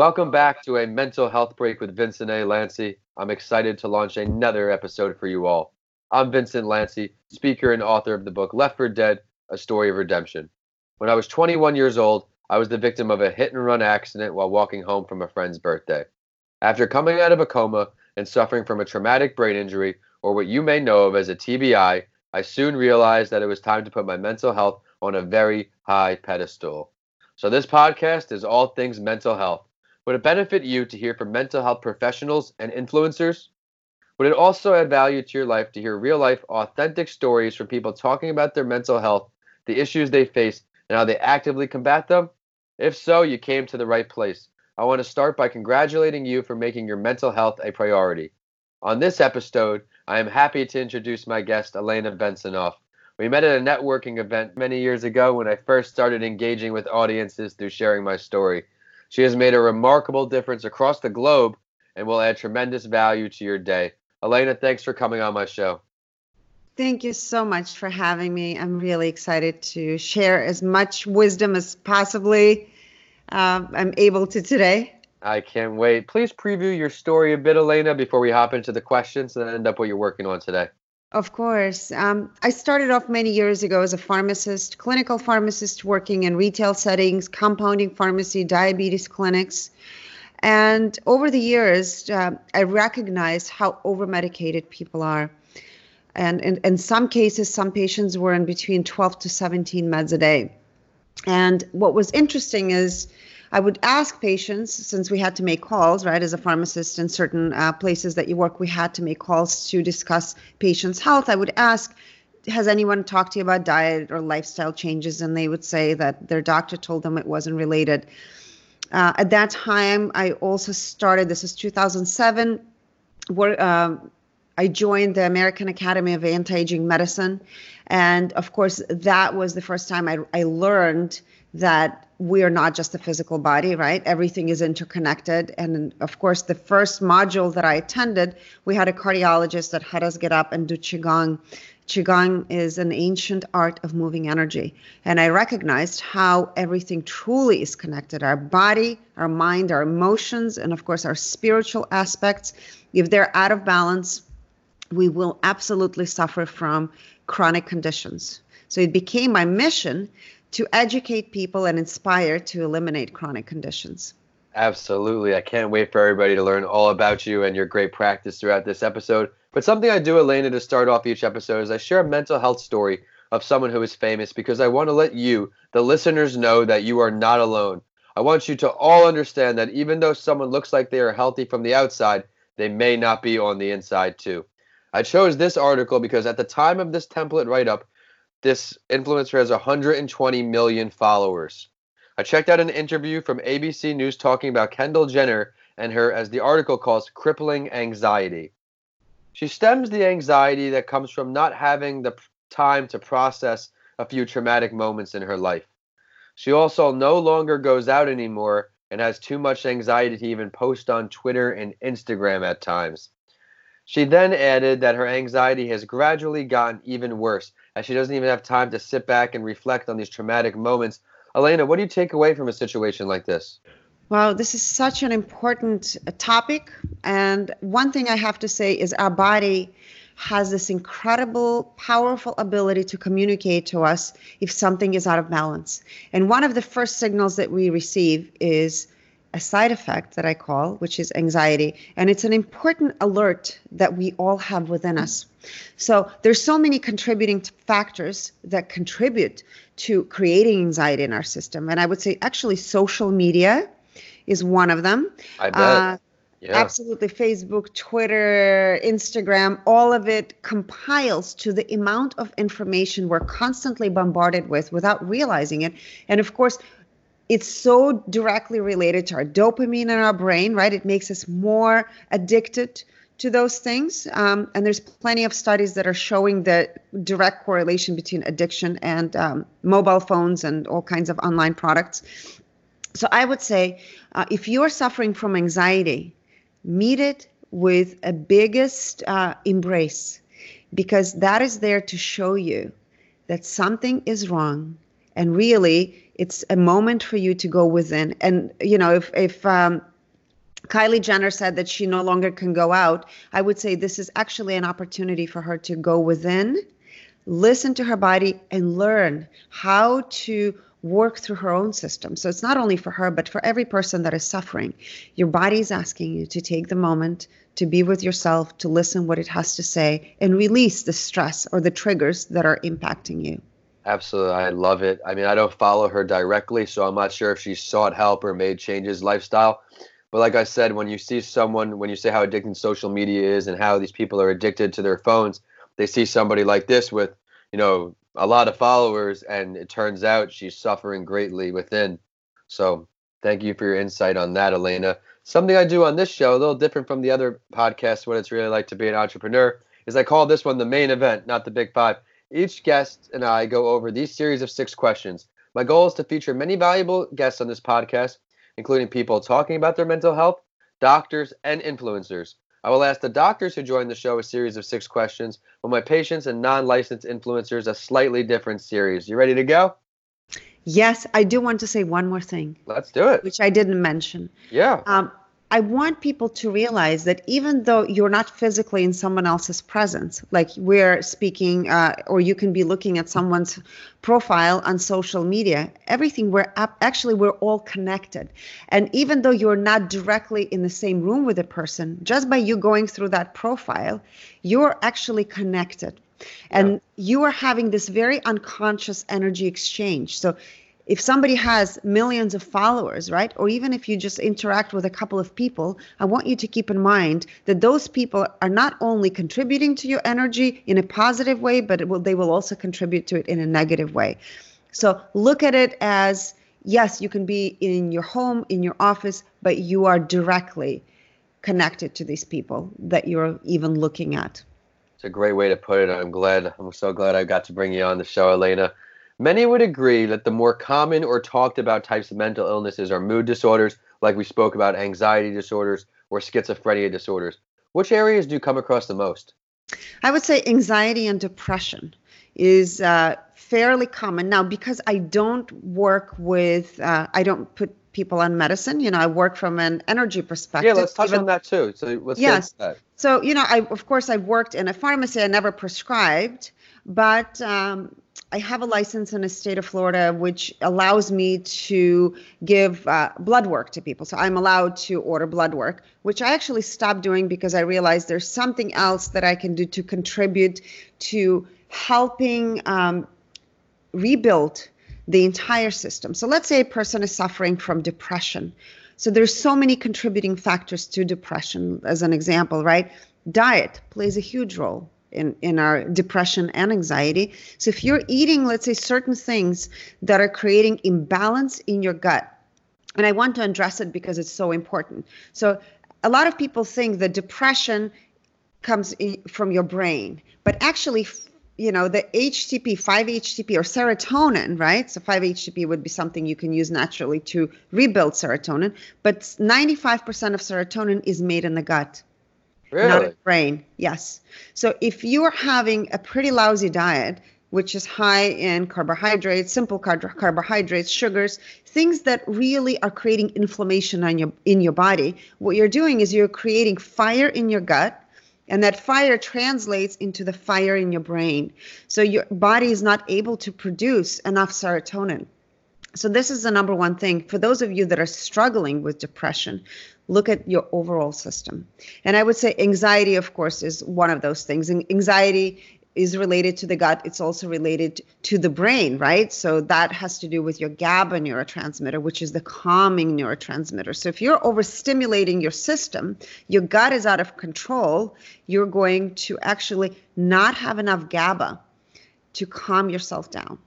Welcome back to a mental health break with Vincent A. Lanci. I'm excited to launch another episode for you all. I'm Vincent Lanci, speaker and author of the book Left for Dead A Story of Redemption. When I was 21 years old, I was the victim of a hit and run accident while walking home from a friend's birthday. After coming out of a coma and suffering from a traumatic brain injury, or what you may know of as a TBI, I soon realized that it was time to put my mental health on a very high pedestal. So, this podcast is all things mental health. Would it benefit you to hear from mental health professionals and influencers? Would it also add value to your life to hear real life, authentic stories from people talking about their mental health, the issues they face, and how they actively combat them? If so, you came to the right place. I want to start by congratulating you for making your mental health a priority. On this episode, I am happy to introduce my guest, Elena Bensonoff. We met at a networking event many years ago when I first started engaging with audiences through sharing my story. She has made a remarkable difference across the globe and will add tremendous value to your day. Elena, thanks for coming on my show. Thank you so much for having me. I'm really excited to share as much wisdom as possibly uh, I'm able to today. I can't wait. Please preview your story a bit, Elena, before we hop into the questions and end up what you're working on today. Of course. Um, I started off many years ago as a pharmacist, clinical pharmacist working in retail settings, compounding pharmacy, diabetes clinics. And over the years, uh, I recognized how over-medicated people are. And in some cases, some patients were in between 12 to 17 meds a day. And what was interesting is I would ask patients, since we had to make calls, right, as a pharmacist in certain uh, places that you work, we had to make calls to discuss patients' health. I would ask, has anyone talked to you about diet or lifestyle changes? And they would say that their doctor told them it wasn't related. Uh, at that time, I also started, this is 2007, where, uh, I joined the American Academy of Anti-Aging Medicine. And of course, that was the first time I, I learned that we are not just a physical body, right? Everything is interconnected. And of course, the first module that I attended, we had a cardiologist that had us get up and do Qigong. Qigong is an ancient art of moving energy. And I recognized how everything truly is connected our body, our mind, our emotions, and of course, our spiritual aspects. If they're out of balance, we will absolutely suffer from chronic conditions. So it became my mission to educate people and inspire to eliminate chronic conditions. Absolutely. I can't wait for everybody to learn all about you and your great practice throughout this episode. But something I do, Elena, to start off each episode is I share a mental health story of someone who is famous because I want to let you, the listeners, know that you are not alone. I want you to all understand that even though someone looks like they are healthy from the outside, they may not be on the inside too. I chose this article because at the time of this template write up, this influencer has 120 million followers. I checked out an interview from ABC News talking about Kendall Jenner and her, as the article calls, crippling anxiety. She stems the anxiety that comes from not having the time to process a few traumatic moments in her life. She also no longer goes out anymore and has too much anxiety to even post on Twitter and Instagram at times. She then added that her anxiety has gradually gotten even worse as she doesn't even have time to sit back and reflect on these traumatic moments. Elena, what do you take away from a situation like this? Wow, this is such an important uh, topic. And one thing I have to say is our body has this incredible, powerful ability to communicate to us if something is out of balance. And one of the first signals that we receive is a side effect that I call, which is anxiety. And it's an important alert that we all have within us. So there's so many contributing factors that contribute to creating anxiety in our system. And I would say actually social media is one of them. I bet. Uh, yeah. Absolutely. Facebook, Twitter, Instagram, all of it compiles to the amount of information we're constantly bombarded with without realizing it. And of course, it's so directly related to our dopamine in our brain, right? It makes us more addicted to those things. Um, and there's plenty of studies that are showing the direct correlation between addiction and um, mobile phones and all kinds of online products. So I would say uh, if you're suffering from anxiety, meet it with a biggest uh, embrace because that is there to show you that something is wrong and really it's a moment for you to go within and you know if if um, Kylie Jenner said that she no longer can go out. I would say this is actually an opportunity for her to go within, listen to her body, and learn how to work through her own system. So it's not only for her, but for every person that is suffering. Your body is asking you to take the moment to be with yourself, to listen what it has to say, and release the stress or the triggers that are impacting you. Absolutely. I love it. I mean, I don't follow her directly, so I'm not sure if she sought help or made changes lifestyle. But like I said, when you see someone, when you say how addicting social media is and how these people are addicted to their phones, they see somebody like this with, you know, a lot of followers, and it turns out she's suffering greatly within. So thank you for your insight on that, Elena. Something I do on this show, a little different from the other podcasts, what it's really like to be an entrepreneur, is I call this one the main event, not the big five. Each guest and I go over these series of six questions. My goal is to feature many valuable guests on this podcast including people talking about their mental health, doctors, and influencers. I will ask the doctors who join the show a series of six questions, while my patients and non licensed influencers a slightly different series. You ready to go? Yes, I do want to say one more thing. Let's do it. Which I didn't mention. Yeah. Um, I want people to realize that even though you're not physically in someone else's presence, like we're speaking, uh, or you can be looking at someone's profile on social media, everything we're up, actually we're all connected. And even though you're not directly in the same room with a person, just by you going through that profile, you're actually connected. And yeah. you are having this very unconscious energy exchange. So if somebody has millions of followers, right, or even if you just interact with a couple of people, I want you to keep in mind that those people are not only contributing to your energy in a positive way, but will, they will also contribute to it in a negative way. So look at it as yes, you can be in your home, in your office, but you are directly connected to these people that you're even looking at. It's a great way to put it. I'm glad. I'm so glad I got to bring you on the show, Elena. Many would agree that the more common or talked about types of mental illnesses are mood disorders, like we spoke about anxiety disorders or schizophrenia disorders. Which areas do you come across the most? I would say anxiety and depression is uh, fairly common now because I don't work with, uh, I don't put people on medicine. You know, I work from an energy perspective. Yeah, let's touch Even, on that too. So let's yes. That. So you know, I of course I worked in a pharmacy. I never prescribed, but um, I have a license in the state of Florida, which allows me to give uh, blood work to people. So I'm allowed to order blood work, which I actually stopped doing because I realized there's something else that I can do to contribute to helping um, rebuild the entire system. So let's say a person is suffering from depression. So there's so many contributing factors to depression, as an example, right? Diet plays a huge role in, in our depression and anxiety. So if you're eating, let's say, certain things that are creating imbalance in your gut, and I want to address it because it's so important. So a lot of people think that depression comes from your brain, but actually, you know, the HTP, 5-HTP or serotonin, right? So 5-HTP would be something you can use naturally to rebuild serotonin, but 95% of serotonin is made in the gut. Really? Not brain. Yes. So if you are having a pretty lousy diet, which is high in carbohydrates, simple car- carbohydrates, sugars, things that really are creating inflammation on your in your body, what you're doing is you're creating fire in your gut, and that fire translates into the fire in your brain. So your body is not able to produce enough serotonin. So this is the number one thing for those of you that are struggling with depression look at your overall system. And I would say anxiety, of course, is one of those things. And anxiety is related to the gut. It's also related to the brain, right? So that has to do with your GABA neurotransmitter, which is the calming neurotransmitter. So if you're overstimulating your system, your gut is out of control, you're going to actually not have enough GABA to calm yourself down.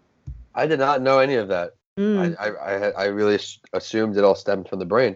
I did not know any of that. Mm. I, I, I really assumed it all stemmed from the brain.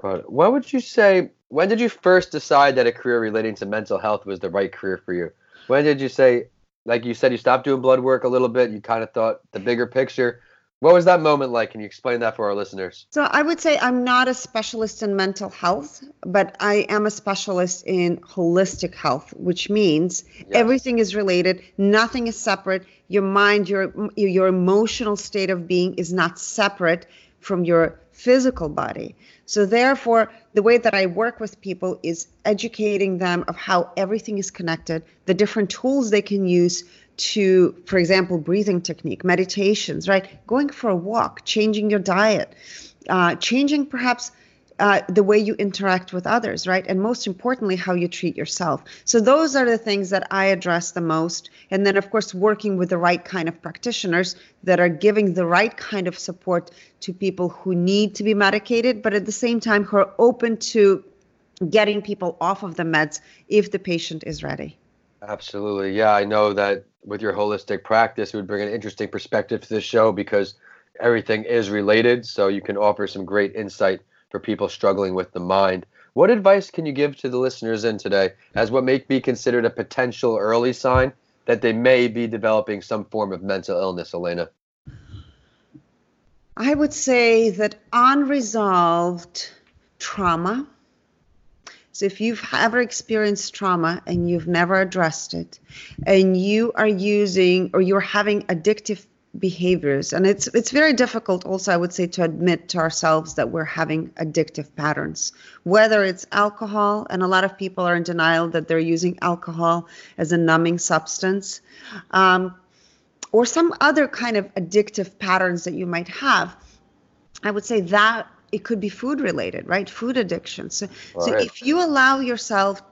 But what would you say? When did you first decide that a career relating to mental health was the right career for you? When did you say, like you said, you stopped doing blood work a little bit? You kind of thought the bigger picture. What was that moment like? Can you explain that for our listeners? So I would say I'm not a specialist in mental health, but I am a specialist in holistic health, which means yes. everything is related, nothing is separate. Your mind, your your emotional state of being is not separate from your physical body. So therefore, the way that I work with people is educating them of how everything is connected, the different tools they can use to, for example, breathing technique, meditations, right? Going for a walk, changing your diet, uh, changing perhaps uh, the way you interact with others, right? And most importantly, how you treat yourself. So, those are the things that I address the most. And then, of course, working with the right kind of practitioners that are giving the right kind of support to people who need to be medicated, but at the same time, who are open to getting people off of the meds if the patient is ready. Absolutely. Yeah, I know that with your holistic practice, it would bring an interesting perspective to the show because everything is related. So you can offer some great insight for people struggling with the mind. What advice can you give to the listeners in today as what may be considered a potential early sign that they may be developing some form of mental illness, Elena? I would say that unresolved trauma so if you've ever experienced trauma and you've never addressed it, and you are using or you're having addictive behaviors, and it's it's very difficult also I would say to admit to ourselves that we're having addictive patterns, whether it's alcohol, and a lot of people are in denial that they're using alcohol as a numbing substance. Um, or some other kind of addictive patterns that you might have, I would say that it could be food related, right? Food addiction. So, so if you allow yourself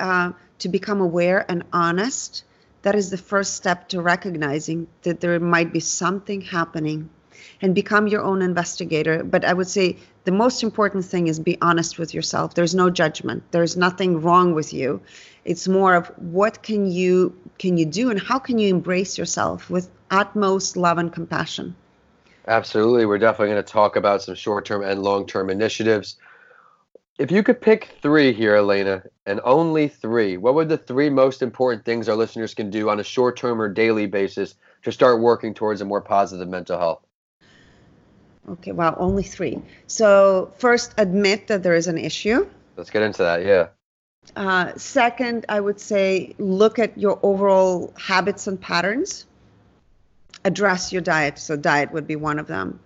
uh, to become aware and honest, that is the first step to recognizing that there might be something happening and become your own investigator. But I would say the most important thing is be honest with yourself. There's no judgment. There's nothing wrong with you. It's more of what can you can you do and how can you embrace yourself with utmost love and compassion. Absolutely. We're definitely going to talk about some short term and long term initiatives. If you could pick three here, Elena, and only three, what would the three most important things our listeners can do on a short term or daily basis to start working towards a more positive mental health? Okay, well, only three. So, first, admit that there is an issue. Let's get into that, yeah. Uh, second, I would say look at your overall habits and patterns address your diet. So diet would be one of them.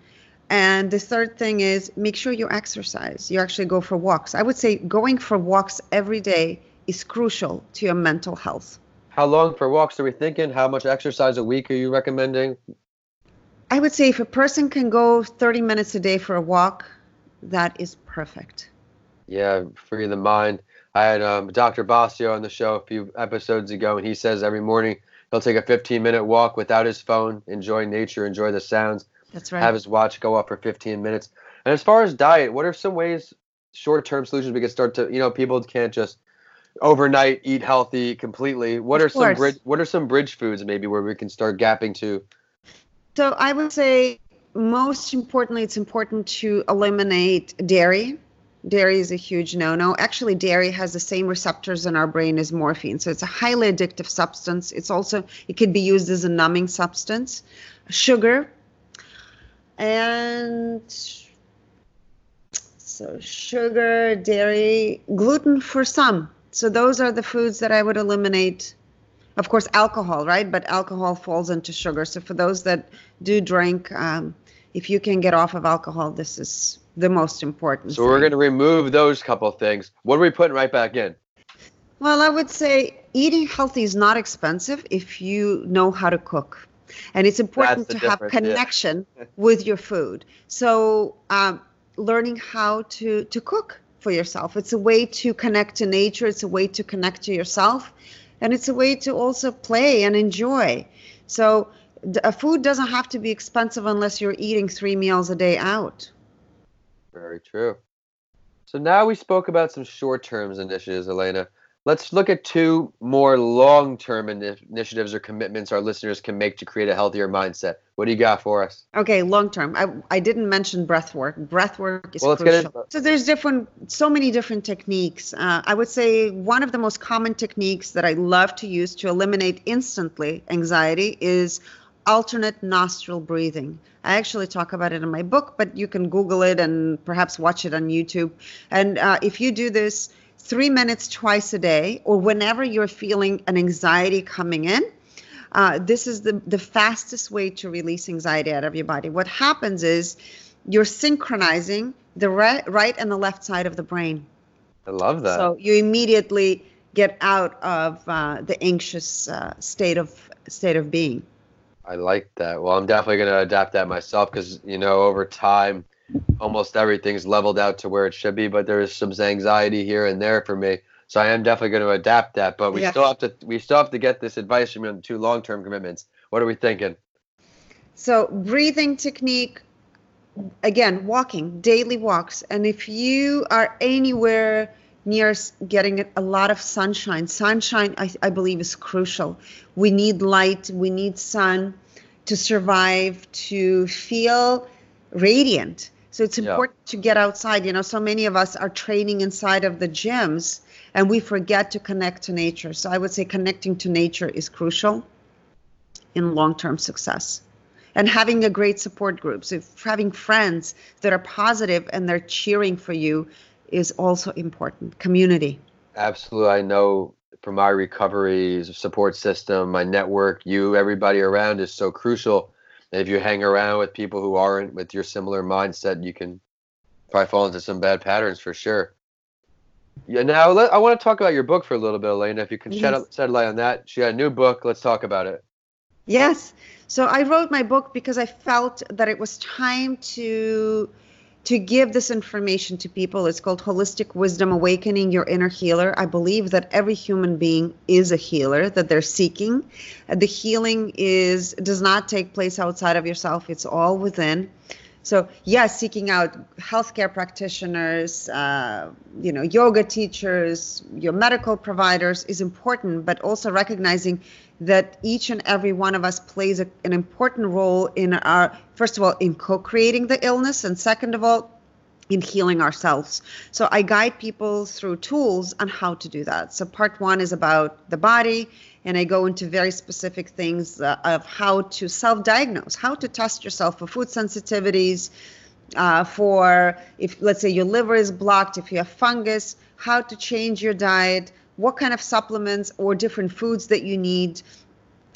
And the third thing is make sure you exercise. You actually go for walks. I would say going for walks every day is crucial to your mental health. How long for walks are we thinking? How much exercise a week are you recommending? I would say if a person can go 30 minutes a day for a walk, that is perfect. Yeah, free the mind. I had um, Dr. Basio on the show a few episodes ago, and he says every morning He'll take a 15 minute walk without his phone, enjoy nature, enjoy the sounds. That's right. Have his watch go off for 15 minutes. And as far as diet, what are some ways, short term solutions we can start to, you know, people can't just overnight eat healthy completely. What of are course. some bridge, what are some bridge foods maybe where we can start gapping to? So I would say most importantly, it's important to eliminate dairy dairy is a huge no-no. Actually, dairy has the same receptors in our brain as morphine, so it's a highly addictive substance. It's also it could be used as a numbing substance. Sugar and so sugar, dairy, gluten for some. So those are the foods that I would eliminate. Of course, alcohol, right? But alcohol falls into sugar. So for those that do drink, um, if you can get off of alcohol, this is the most important. So thing. we're going to remove those couple things. What are we putting right back in? Well, I would say eating healthy is not expensive if you know how to cook. And it's important to have connection yeah. with your food. So, um, learning how to, to cook for yourself. It's a way to connect to nature, it's a way to connect to yourself, and it's a way to also play and enjoy. So, a food doesn't have to be expensive unless you're eating three meals a day out. Very true. So now we spoke about some short-term initiatives, Elena. Let's look at two more long-term initiatives or commitments our listeners can make to create a healthier mindset. What do you got for us? Okay, long-term. I, I didn't mention breath work. Breath work is well, crucial. So there's different, so many different techniques. Uh, I would say one of the most common techniques that I love to use to eliminate instantly anxiety is alternate nostril breathing. I actually talk about it in my book, but you can Google it and perhaps watch it on YouTube. And uh, if you do this three minutes twice a day, or whenever you're feeling an anxiety coming in, uh, this is the, the fastest way to release anxiety out of your body. What happens is you're synchronizing the right, right and the left side of the brain. I love that. So you immediately get out of uh, the anxious uh, state of state of being. I like that. Well, I'm definitely going to adapt that myself because you know over time, almost everything's leveled out to where it should be, but there is some anxiety here and there for me. So I am definitely going to adapt that. But we yeah. still have to we still have to get this advice from you two long term commitments. What are we thinking? So breathing technique, again, walking, daily walks, and if you are anywhere near getting a lot of sunshine. Sunshine, I, I, believe, is crucial. We need light, we need sun to survive, to feel radiant. So it's important yeah. to get outside. You know, so many of us are training inside of the gyms and we forget to connect to nature. So I would say connecting to nature is crucial in long term success. And having a great support group. So having friends that are positive and they're cheering for you is also important. Community. Absolutely. I know for my recovery support system, my network, you, everybody around is so crucial. And if you hang around with people who aren't with your similar mindset, you can probably fall into some bad patterns for sure. Yeah. Now let, I want to talk about your book for a little bit, Elena. If you can yes. shed, shed light on that. She had a new book. Let's talk about it. Yes. So I wrote my book because I felt that it was time to to give this information to people. It's called Wholistic Wisdom Awakening Your Inner Healer. I believe that every human being is a healer that they're seeking. The healing is does not take place outside of yourself. It's all within. So yes, seeking out healthcare practitioners, uh, you know, yoga teachers, your medical providers is important, but also recognizing that each and every one of us plays a, an important role in our, first of all, in co creating the illness, and second of all, in healing ourselves. So I guide people through tools on how to do that. So part one is about the body, and I go into very specific things uh, of how to self diagnose, how to test yourself for food sensitivities. Uh, for if let's say your liver is blocked, if you have fungus, how to change your diet, what kind of supplements or different foods that you need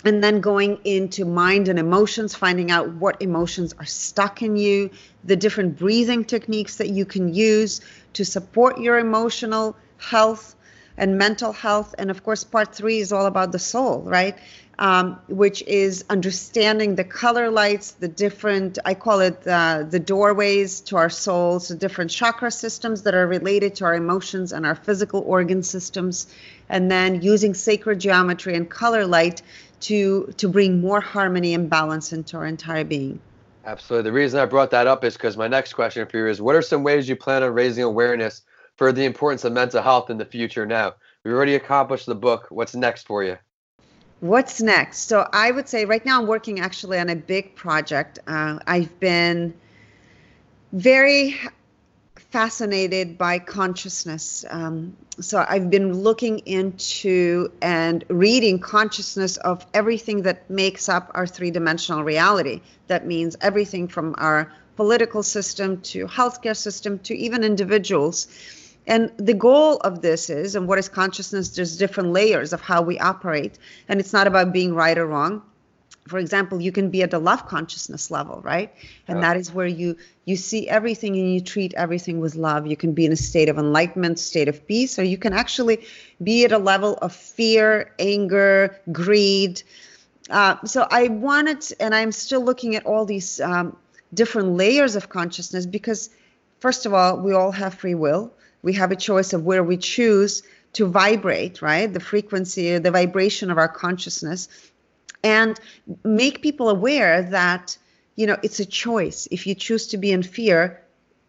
and then going into mind and emotions finding out what emotions are stuck in you the different breathing techniques that you can use to support your emotional health and mental health. And of course part three is all about the soul right? Um, which is understanding the color lights, the different, I call it uh, the doorways to our souls, the different chakra systems that are related to our emotions and our physical organ systems, and then using sacred geometry and color light to to bring more harmony and balance into our entire being. Absolutely. The reason I brought that up is because my next question for you is what are some ways you plan on raising awareness for the importance of mental health in the future now? We already accomplished the book. What's next for you? What's next? So I would say right now I'm working actually on a big project. Uh, I've been very fascinated by consciousness. Um, so I've been looking into and reading consciousness of everything that makes up our three dimensional reality. That means everything from our political system to healthcare system to even individuals. And the goal of this is, and what is consciousness? There's different layers of how we operate. And it's not about being right or wrong. For example, you can be at the love consciousness level, right? And yeah. that is where you you see everything and you treat everything with love. You can be in a state of enlightenment, state of peace, or you can actually be at a level of fear, anger, greed. Uh, so I wanted, and I'm still looking at all these um, different layers of consciousness because, first of all, we all have free will we have a choice of where we choose to vibrate, right? The frequency, the vibration of our consciousness, and make people aware that, you know, it's a choice. If you choose to be in fear,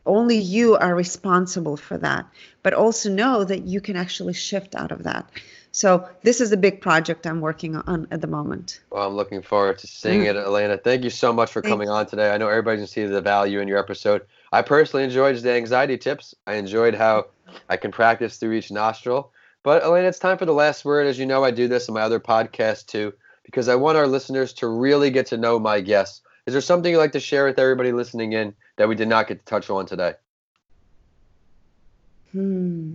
only you are responsible for that. But also know that you can actually shift out of that. So this is a big project I'm working on at the moment. Well, I'm looking forward to seeing mm-hmm. it, Elena. Thank you so much for coming on today. I know everybody's gonna see the value in your episode. I personally enjoyed the anxiety tips. I enjoyed how I can practice through each nostril. But Elena, it's time for the last word. As you know, I do this in my other podcast too. Because I want our listeners to really get to know my guests. Is there something you'd like to share with everybody listening in that we did not get to touch on today? Hmm.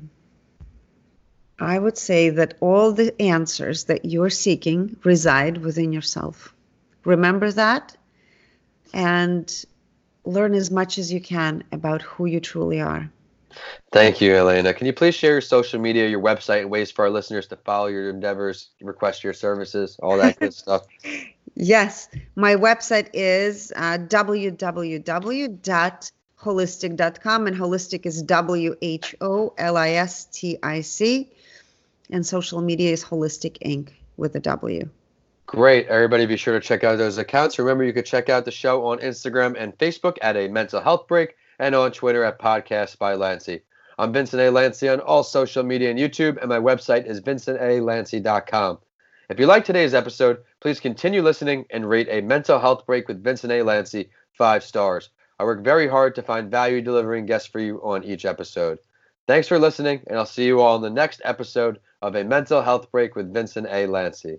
I would say that all the answers that you're seeking reside within yourself. Remember that and learn as much as you can about who you truly are. Thank you, Elena. Can you please share your social media, your website, and ways for our listeners to follow your endeavors, request your services, all that good stuff? Yes, my website is uh, www.wholistic.com, and wholistic is W H O L I S T I C, and social media is Wholistic Inc. with a W. Great. Everybody be sure to check out those accounts. Remember, you could check out the show on Instagram and Facebook at a mental health break and on Twitter at Podcast by Lanci. I'm Vincent A. Lanci on all social media and YouTube, and my website is vincentalancy.com. If you like today's episode, please continue listening and rate a mental health break with Vincent A. Lanci five stars. I work very hard to find value delivering guests for you on each episode. Thanks for listening, and I'll see you all in the next episode of a mental health break with Vincent A. Lanci.